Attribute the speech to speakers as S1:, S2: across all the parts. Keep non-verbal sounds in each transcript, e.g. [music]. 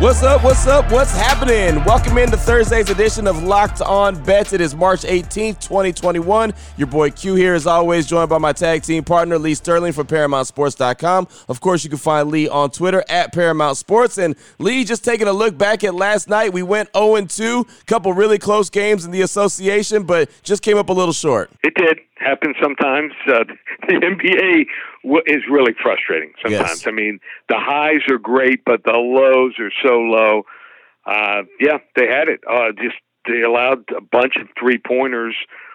S1: What's up? What's up? What's happening? Welcome into Thursday's edition of Locked On Bets. It is March 18th, 2021. Your boy Q here, as always, joined by my tag team partner, Lee Sterling from ParamountSports.com. Of course, you can find Lee on Twitter at Paramount Sports. And Lee, just taking a look back at last night, we went 0 2, couple really close games in the association, but just came up a little short.
S2: It did happen sometimes. Uh, [laughs] the NBA is really frustrating sometimes.
S1: Yes.
S2: I mean, the highs are great, but the lows are so low. Uh, yeah, they had it. Uh, just they allowed a bunch of three pointers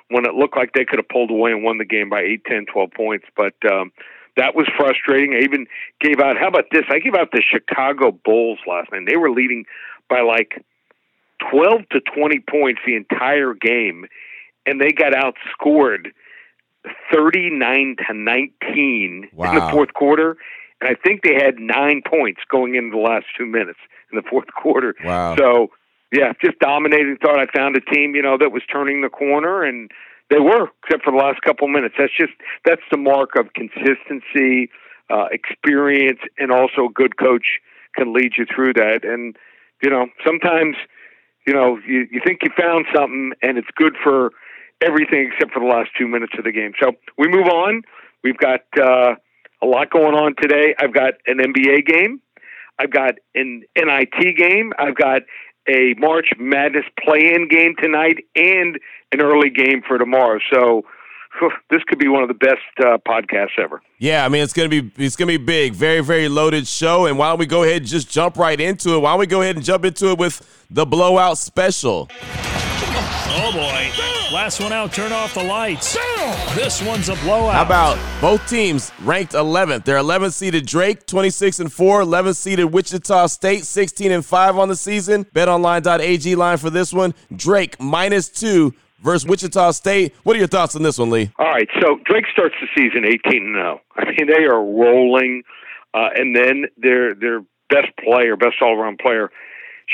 S2: when it looked like they could have pulled away and won the game by eight, ten, twelve points. But um, that was frustrating. I even gave out. How about this? I gave out the Chicago Bulls last night. They were leading by like twelve to twenty points the entire game, and they got outscored 39 to 19 in the fourth quarter. And I think they had nine points going into the last two minutes in the fourth quarter.
S1: Wow.
S2: So, yeah, just dominating. Thought I found a team, you know, that was turning the corner, and they were, except for the last couple minutes. That's just that's the mark of consistency, uh, experience, and also a good coach can lead you through that. And you know, sometimes, you know, you, you think you found something, and it's good for everything except for the last two minutes of the game. So we move on. We've got uh, a lot going on today. I've got an NBA game. I've got an NIT game. I've got a March Madness play-in game tonight and an early game for tomorrow. So this could be one of the best uh, podcasts ever.
S1: Yeah, I mean it's gonna be it's gonna be big, very very loaded show. And why don't we go ahead and just jump right into it? Why don't we go ahead and jump into it with the blowout special?
S3: Oh boy. Last one out, turn off the lights. This one's a blowout.
S1: How about both teams ranked 11th? They're 11 seeded Drake, 26 and 4, 11 seeded Wichita State, 16 and 5 on the season. BetOnline.ag line for this one: Drake minus two versus Wichita State. What are your thoughts on this one, Lee?
S2: All right, so Drake starts the season 18 and 0. I mean, they are rolling, uh, and then their their best player, best all around player,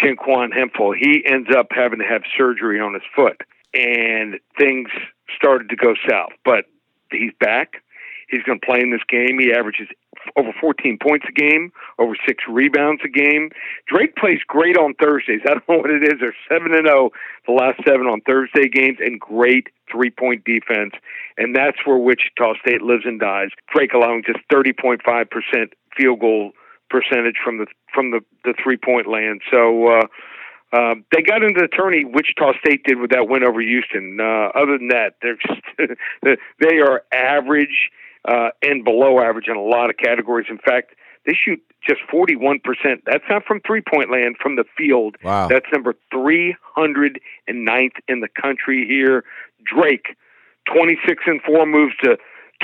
S2: ShanQuan Hemphill, he ends up having to have surgery on his foot, and things started to go south. But he's back. He's going to play in this game. He averages over 14 points a game, over six rebounds a game. Drake plays great on Thursdays. [laughs] I don't know what it is. They're seven and zero the last seven on Thursday games, and great three point defense. And that's where Wichita State lives and dies. Drake allowing just 30.5 percent field goal percentage from the from the the three point land. So. uh uh, they got into the tourney. Wichita State did with that win over Houston. Uh, other than that, they're just, [laughs] they are average uh, and below average in a lot of categories. In fact, they shoot just 41%. That's not from three point land, from the field.
S1: Wow.
S2: That's number 309th in the country here. Drake, 26 and 4, moves to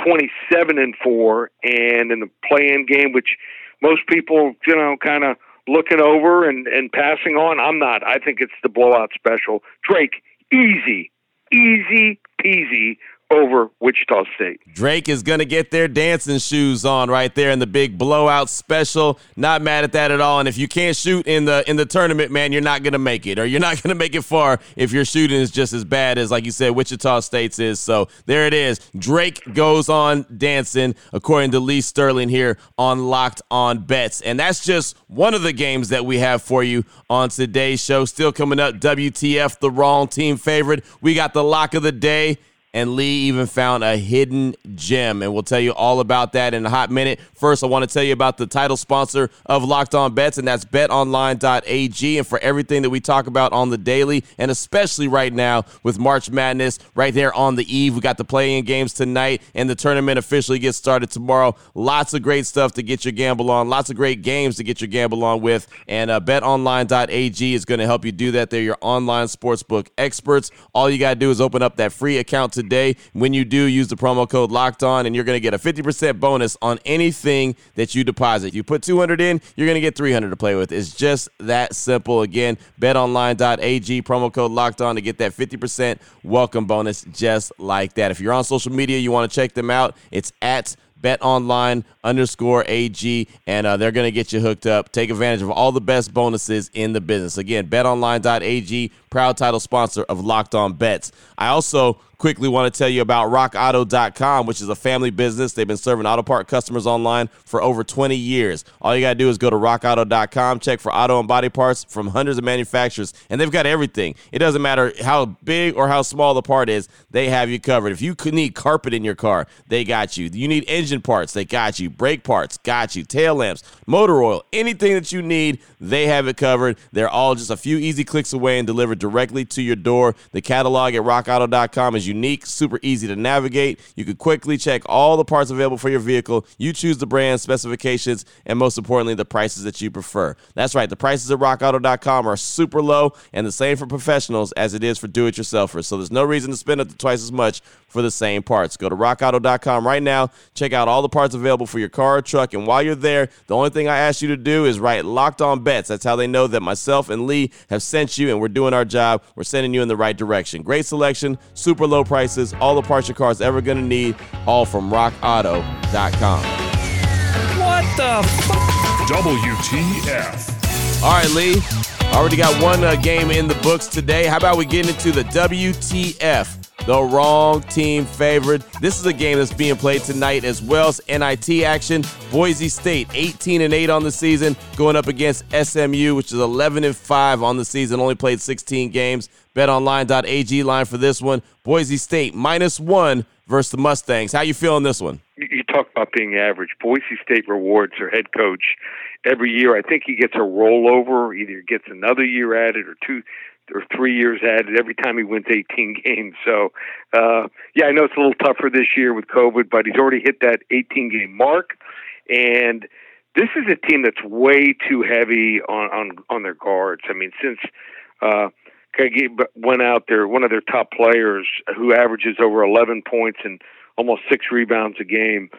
S2: 27 and 4. And in the play in game, which most people, you know, kind of looking over and, and passing on, I'm not. I think it's the blowout special. Drake, easy, easy peasy over Wichita State.
S1: Drake is going to get their dancing shoes on right there in the big blowout special. Not mad at that at all. And if you can't shoot in the in the tournament, man, you're not going to make it, or you're [laughs] not going to make it far if your shooting is just as bad as, like you said, Wichita State's is. So there it is. Drake goes on dancing, according to Lee Sterling here on Locked On Bets, and that's just one of the games that we have for you on today's show. Still coming up, WTF, the wrong team favorite. We got the lock of the day. And Lee even found a hidden gem. And we'll tell you all about that in a hot minute. First, I want to tell you about the title sponsor of Locked On Bets, and that's betonline.ag. And for everything that we talk about on the daily, and especially right now with March Madness right there on the eve, we got the play in games tonight, and the tournament officially gets started tomorrow. Lots of great stuff to get your gamble on, lots of great games to get your gamble on with. And uh, betonline.ag is going to help you do that. They're your online sportsbook experts. All you got to do is open up that free account today. Day when you do, use the promo code locked on, and you're going to get a 50% bonus on anything that you deposit. You put 200 in, you're going to get 300 to play with. It's just that simple. Again, betonline.ag, promo code locked on to get that 50% welcome bonus just like that. If you're on social media, you want to check them out, it's at betonline underscore AG, and uh, they're going to get you hooked up. Take advantage of all the best bonuses in the business. Again, betonline.ag, proud title sponsor of Locked On Bets. I also quickly want to tell you about rockauto.com, which is a family business. They've been serving auto part customers online for over 20 years. All you got to do is go to rockauto.com, check for auto and body parts from hundreds of manufacturers, and they've got everything. It doesn't matter how big or how small the part is, they have you covered. If you need carpet in your car, they got you. You need engine parts, they got you. Brake parts, got you. Tail lamps, motor oil, anything that you need, they have it covered. They're all just a few easy clicks away and delivered directly to your door. The catalog at rockauto.com is unique, super easy to navigate. You can quickly check all the parts available for your vehicle. You choose the brand, specifications, and most importantly, the prices that you prefer. That's right, the prices at rockauto.com are super low and the same for professionals as it is for do it yourselfers. So there's no reason to spend up to twice as much for the same parts. Go to rockauto.com right now, check out all the parts available for your car or truck, and while you're there, the only thing I ask you to do is write locked on bets. That's how they know that myself and Lee have sent you and we're doing our job. We're sending you in the right direction. Great selection, super low prices, all the parts your car is ever going to need, all from rockauto.com.
S3: What the f- WTF?
S1: All right, Lee. Already got one uh, game in the books today. How about we get into the WTF? The wrong team favored. This is a game that's being played tonight as well as NIT action. Boise State 18 and 8 on the season, going up against SMU, which is 11 and 5 on the season, only played 16 games. BetOnline.ag line for this one. Boise State minus one versus the Mustangs. How you feeling this one?
S2: You talk about being average. Boise State rewards their head coach every year. I think he gets a rollover, either gets another year added or two or three years added every time he wins 18 [laughs] games. So, uh, yeah, I know it's a little tougher this year with COVID, but he's already hit that 18 game mark. And this is a team that's way too heavy on on, on their guards. I mean, since uh, went out there, one of their top players who averages over 11 points and almost six rebounds a game.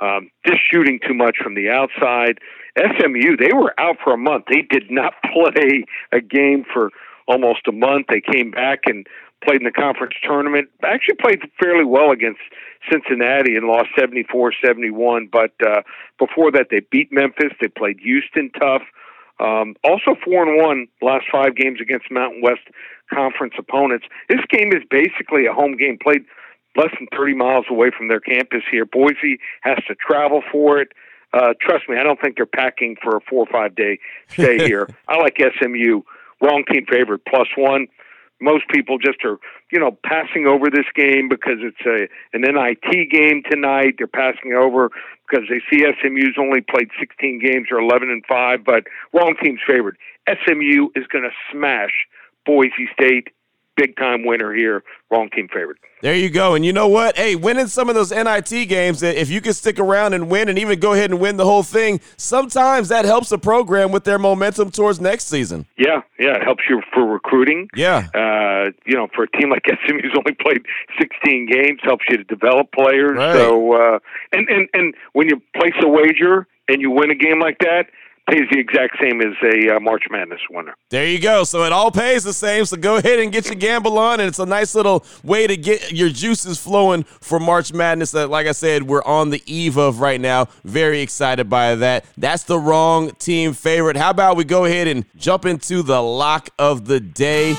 S2: Um, just shooting too much from the outside. SMU, they were out for a month. They did not [laughs] play a game for almost a month. They came back and played in the conference tournament. Actually played fairly well against Cincinnati and lost 74-71. But uh, before that, they beat Memphis. They played Houston tough. Um, also four and one last five games against Mountain West Conference opponents. This game is basically a home game played less than 30 miles away from their campus here. Boise has to travel for it. Uh, trust me, I don't think they're packing for a four or five day stay [laughs] here. I like SMU wrong team favorite plus one. Most people just are, you know, passing over this game because it's a an NIT game tonight. They're passing over because they see SMU's only played 16 games or 11 and five, but wrong team's favored. SMU is going to smash Boise State big time winner here. Wrong team favorite.
S1: There you go. And you know what? Hey, winning some of those NIT games, if you can stick around and win and even go ahead and win the whole thing, sometimes that helps a program with their momentum towards next season.
S2: Yeah, yeah. It helps you for recruiting.
S1: Yeah.
S2: Uh, you know, for a team like [laughs] SMU who's only played 16 games, helps you to develop players.
S1: Right.
S2: So, uh, and, and, and when you place a wager and you win a game like that, pays the exact same as a uh, March Madness winner.
S1: There you go. So it all pays the same. So go ahead and get your gamble on, and it's a nice little way to get your juices flowing for March Madness. That, like I said, we're on the eve of right now. Very excited by that. That's the wrong team favorite. How about we go ahead and jump into the lock of the day?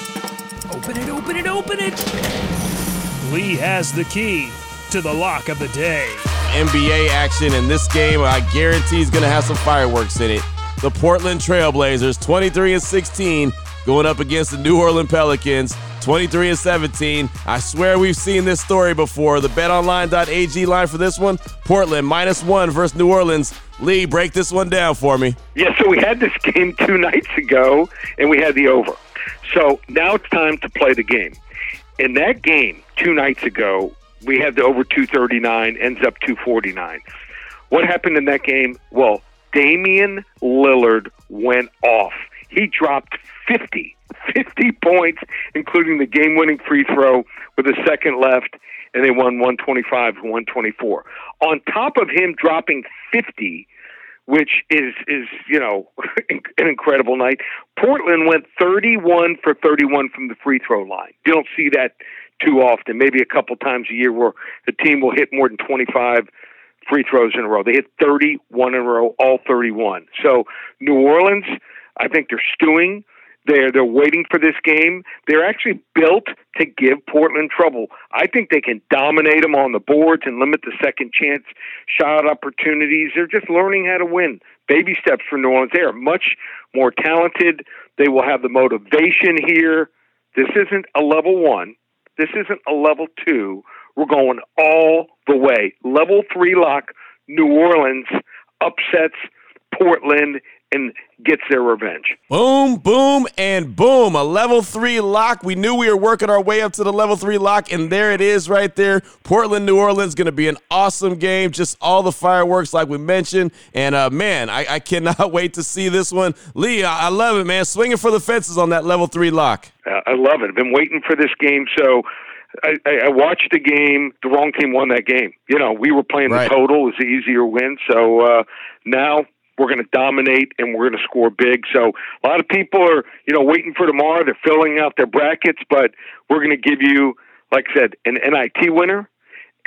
S3: Open it, open it, open it. Lee has the key to the lock of the day.
S1: NBA action in this game, I guarantee is going to have some fireworks in it. The Portland Trailblazers, 23 and 16, going up against the New Orleans Pelicans. 23 and 17. I swear we've seen this story before. The betonline.ag line for this one Portland minus one versus New Orleans. Lee, break this one down for me.
S2: Yeah, so we had this game [laughs] two nights ago, and we had the over. So now it's time to play the game. In that game two nights ago, we had the over 239, ends up 249. What happened in that game? Well, Damian Lillard went off. He dropped 50, 50 points, including the game winning free throw with a second left, and they won 125 to 124. On top of him dropping 50, which is is you know [laughs] an incredible night. Portland went 31 for 31 from the free throw line. You don't see that too often. Maybe a couple times a year where the team will hit more than 25 free throws in a row. They hit 31 in a row, all 31. So New Orleans, I think they're stewing. They're they're waiting for this game. They're actually built to give Portland trouble. I think they can dominate them on the boards and limit the second chance shot opportunities. They're just learning how to win. Baby steps for New Orleans. They are much more talented. They will have the motivation here. This isn't a level one. This isn't a level two. We're going all the way. Level three lock. New Orleans upsets Portland and gets their revenge.
S1: Boom, boom, and boom. A level three lock. We knew we were working our way up to the level three lock, and there it is right there. Portland, New Orleans, going to be an awesome game. Just all the fireworks, like we mentioned. And uh, man, I, I cannot [laughs] wait to see this one. Lee, I, I love it, man. Swinging for the fences on that level three lock.
S2: Uh, I love it. I've been waiting for this game. So I, I watched the game. The wrong team won that game. You know, we were playing
S1: right.
S2: the total. It was the easier win. So uh, now we're going to dominate and we're going to score big. So a lot of people are, you know, waiting for tomorrow. They're filling out their brackets, but we're going to give you, like I said, an NIT winner,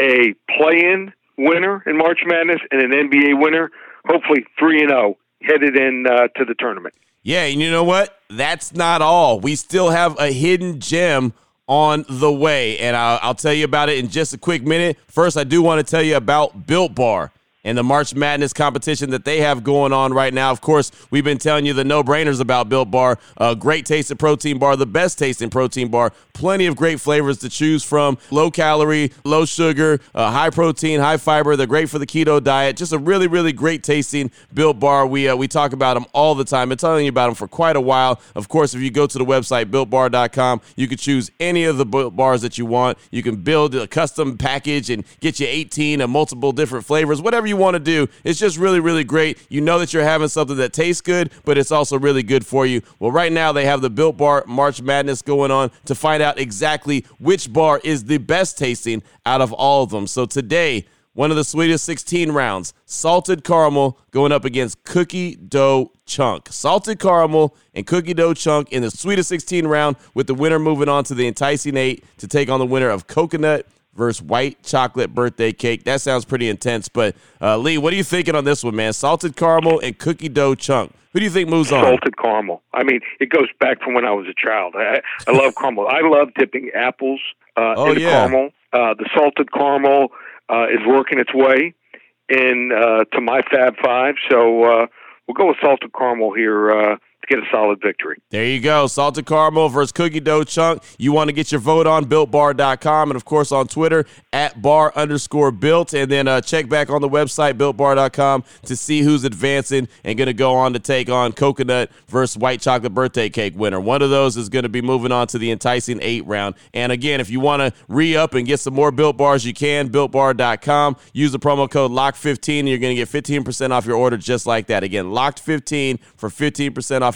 S2: a play-in winner in March Madness, and an NBA winner. Hopefully, three and zero headed in uh, to the tournament.
S1: Yeah, and you know what? That's not all. We still have a hidden gem on the way, and I'll, I'll tell you about it in just a quick minute. First, I do want to tell you about Built Bar and the March Madness competition that they have going on right now. Of course, we've been telling you the no brainers about Built Bar. A great tasting protein bar, the best tasting protein bar. Plenty of great flavors to choose from. Low calorie, low sugar, uh, high protein, high fiber. They're great for the keto diet. Just a really, really great tasting Built Bar. We uh, we talk about them all the time. Been telling you about them for quite a while. Of course, if you go to the website builtbar.com, you can choose any of the Built Bars that you want. You can build a custom package and get you 18 of multiple different flavors, whatever you want to do. It's just really, really great. You know that you're having something that tastes good, but it's also really good for you. Well, right now they have the Built Bar March Madness going on to find out exactly which bar is the best tasting out of all of them. So today, one of the sweetest 16 rounds, salted caramel going up against cookie dough chunk. Salted caramel and cookie dough chunk in the sweetest 16 round, with the winner moving on to the enticing eight to take on the winner of coconut versus white chocolate birthday cake. That sounds pretty intense. But uh, Lee, what are you thinking on this one, man? Salted caramel and cookie dough chunk. Who do you think moves on?
S2: Salted caramel. I mean, it goes back from when I was a child. I, I love caramel. I love dipping apples uh,
S1: Oh,
S2: in
S1: yeah.
S2: caramel. Uh, the salted caramel uh, is working its way in uh, to my Fab Five. So uh, we'll go with salted caramel here uh, get a solid victory.
S1: There you go. Salted caramel versus cookie dough chunk. You want to get your vote on builtbar.com and, of course, on Twitter at bar underscore built. And then uh, check back on the website, builtbar.com, to see who's advancing and going to go on to take on coconut versus white chocolate birthday cake winner. One of those is going to be moving on to the enticing eight round. And again, if you want to re up and get some more built bars, you can. Builtbar.com. Use the promo code LOCK15 and you're going to get 15% off your order just like that. Again, LOCKed15 for 15% off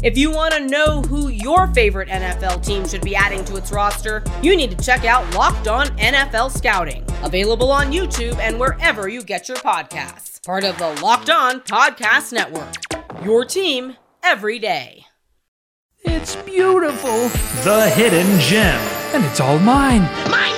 S4: If you want to know who your favorite NFL team should be adding to its roster, you need to check out Locked On NFL Scouting, available on YouTube and wherever you get your podcasts. Part of the Locked On Podcast Network. Your team every day.
S3: It's beautiful. The hidden gem. And it's all mine.
S5: Mine, mine, mine.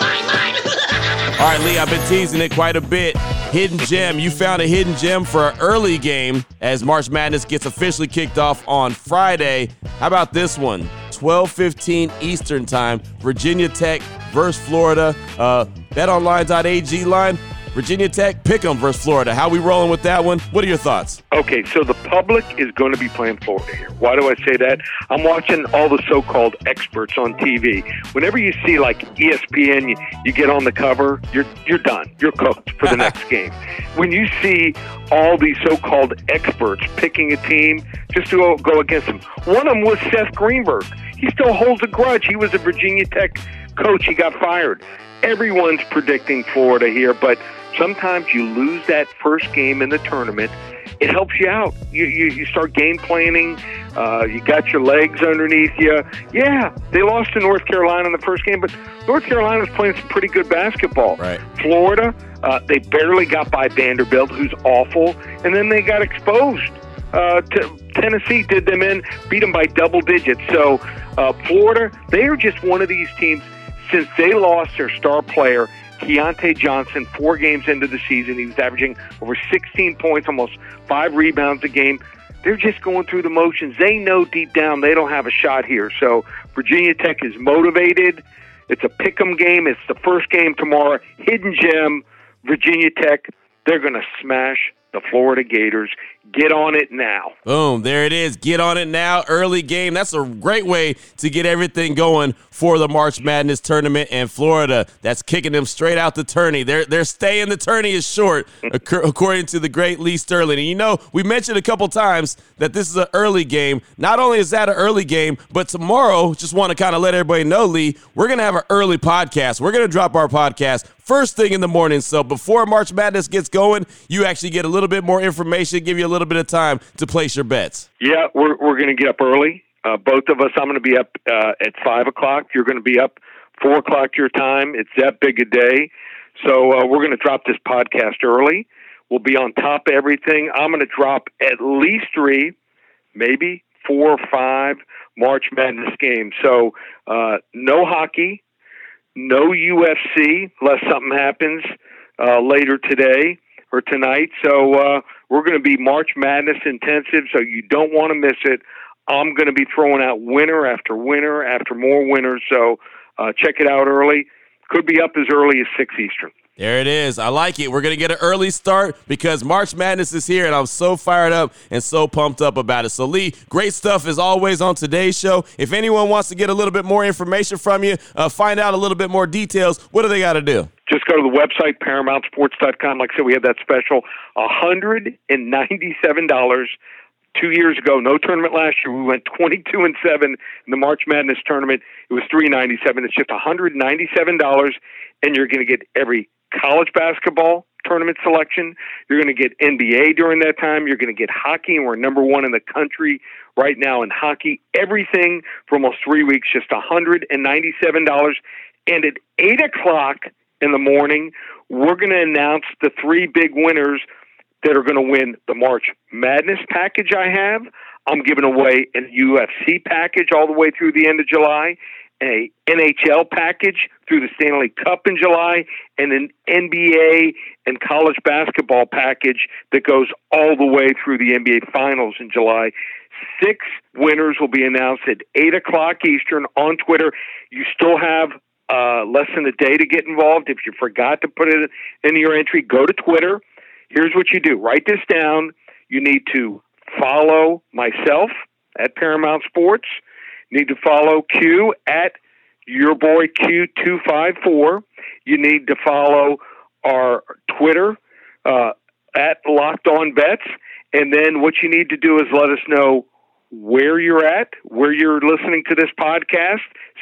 S1: All right, Lee, I've been teasing it quite a bit. Hidden gem. You found a hidden gem for an early game as March Madness gets officially kicked off on Friday. How about this one? 12:15 Eastern Time. Virginia Tech versus Florida. Uh, BetOnline.ag line. Virginia Tech, pick 'em versus Florida. How we rolling with that one? What are your thoughts?
S2: Okay, so the public is going to be playing Florida here. Why do I say that? I'm watching all the so-called experts on TV. Whenever you see like ESPN, you, you get on the cover, you're you're done. You're cooked for the next [laughs] game. When you see all these so-called experts picking a team just to go, go against them, one of them was Seth Greenberg. He still holds a grudge. He was a Virginia Tech coach. He got fired. Everyone's predicting Florida here, but sometimes you lose that first game in the tournament. It helps you out. You you, you start game planning. Uh, you got your legs underneath you. Yeah, they lost to North Carolina in the first game, but North Carolina's playing some pretty good basketball.
S1: Right.
S2: Florida, uh, they barely got by Vanderbilt, who's awful, and then they got exposed. Uh, t- Tennessee did them in, beat them by double digits. So uh, Florida, they are just one of these teams. Since they lost their star player, Keyontae Johnson, four games into the season, he was averaging over 16 points, almost five rebounds a game. They're just going through the motions. They know deep down they don't have a shot here. So Virginia Tech is motivated. It's a pick 'em game. It's the first game tomorrow. Hidden gem, Virginia Tech. They're going to smash the Florida Gators. Get on it now.
S1: Boom, there it is. Get on it now. Early game. That's a great way to get everything going for the March Madness tournament. And Florida, that's kicking them straight out the tourney. They're, they're staying the tourney is short, [laughs] according to the great Lee Sterling. And you know, we mentioned a couple times that this is an early game. Not only is that an early game, but tomorrow, just want to kind of let everybody know, Lee, we're going to have an early podcast. We're going to drop our podcast first thing in the morning. So before March Madness gets going, you actually get a little bit more information, give you a little bit of time to place your bets.
S2: Yeah, we're we're going to get up early. Uh, both of us. I'm going to be up uh, at five o'clock. You're going to be up four o'clock your time. It's that big a day, so uh, we're going to drop this podcast early. We'll be on top of everything. I'm going to drop at least three, maybe four or five March Madness games. So uh, no hockey, no UFC, unless something happens uh, later today or tonight. So uh, we're going to be March Madness intensive, so you don't want to miss it. I'm going to be throwing out winner after winner after more winners. So uh, check it out early. Could be up as early as 6 Eastern.
S1: There it is. I like it. We're going to get an early start because March Madness is here, and I'm so fired up and so pumped up about it. So, Lee, great stuff as always on today's show. If anyone wants to get a little bit more information from you, uh, find out a little bit more details, what do they got to do?
S2: Just go to the website, ParamountSports.com. Like I said, we had that special $197 two years ago. No tournament last year. We went 22 and 7 in the March Madness tournament. It was 397. It's just $197 and you're going to get every college basketball tournament selection. You're going to get NBA during that time. You're going to get hockey, and we're number one in the country right now in hockey. Everything for almost three weeks, just $197. And at 8 o'clock in the morning, we're going to announce the three big winners that are going to win the March Madness package I have. I'm giving away a UFC package all the way through the end of July, a NHL package through the Stanley Cup in July, and an NBA and college basketball package that goes all the way through the NBA Finals in July. Six winners will be announced at 8 o'clock Eastern on Twitter. You still have uh, less than a day to get involved. If you forgot to put it in your entry, go to Twitter. Here's what you do write this down. You need to follow myself at Paramount Sports. You need to follow Q at your boy Q254. You need to follow our Twitter uh, at Locked On Bets. And then what you need to do is let us know where you're at, where you're listening to this podcast,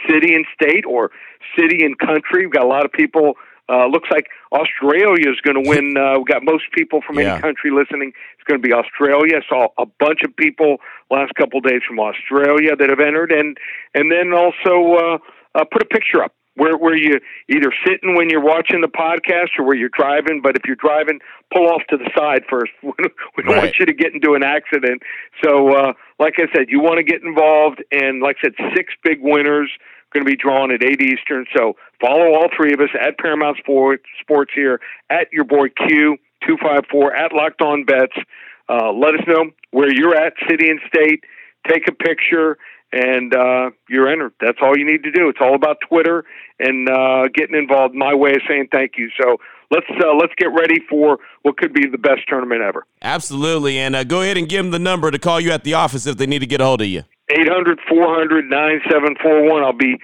S2: city and state, or city and country. We've got a lot of people. Uh, looks like Australia is going to win. Uh, we've got most people from
S1: Yeah.
S2: any country listening. It's going to be Australia. I Saw a bunch of people last couple of days from Australia that have entered, and and then also uh, uh, put a picture up where where you either sitting when you're watching the podcast or where you're driving. But if you're driving, pull off to the side first. [laughs] we don't
S1: Right.
S2: want you to get into an accident. So, uh, like I said, you want to get involved, and like I said, six big winners going to be drawn at 8 Eastern. So follow all three of us at Paramount Sports, here, at your boy Q254, at Locked On Bets. Uh, let us know where you're at, city and state. Take a picture, and uh, you're entered. That's all you need to do. It's all about Twitter and uh, getting involved. My way of saying thank you. So let's uh, let's get ready for what could be the best tournament ever.
S1: Absolutely, and uh, go ahead and give them the number to call you at the office if they need to get a hold of you.
S2: 800 400 9741. I'll be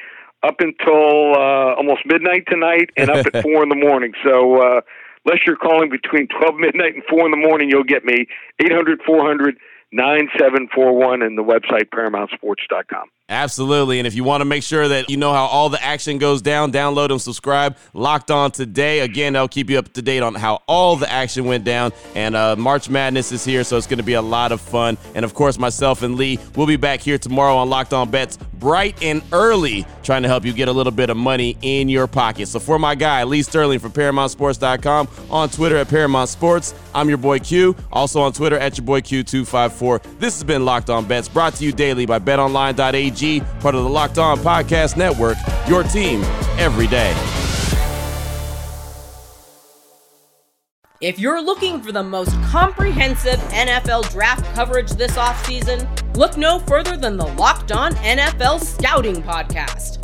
S2: up until uh, almost midnight tonight and up at [laughs] 4 in the morning. So, uh, unless you're calling between 12 midnight and 4 in the morning, you'll get me. 800 400 9741 and the website paramountsports.com.
S1: Absolutely. And if you want to make sure that you know how all the action goes down, download and subscribe. Locked on today. Again, that'll keep you up to date on how all the action went down. And uh, March Madness is here, so it's going to be a lot of fun. And of course, myself and Lee will be back here tomorrow on Locked On Bets, bright and early, trying to help you get a little bit of money in your pocket. So for my guy, Lee Sterling from ParamountSports.com, on Twitter at Paramount Sports, I'm your boy Q. Also on Twitter at your boy Q254. This has been Locked On Bets, brought to you daily by BetOnline.ag part of the Locked On Podcast Network, your team every day.
S4: If you're looking for the most comprehensive NFL draft coverage this offseason, look no further than the Locked On NFL Scouting Podcast.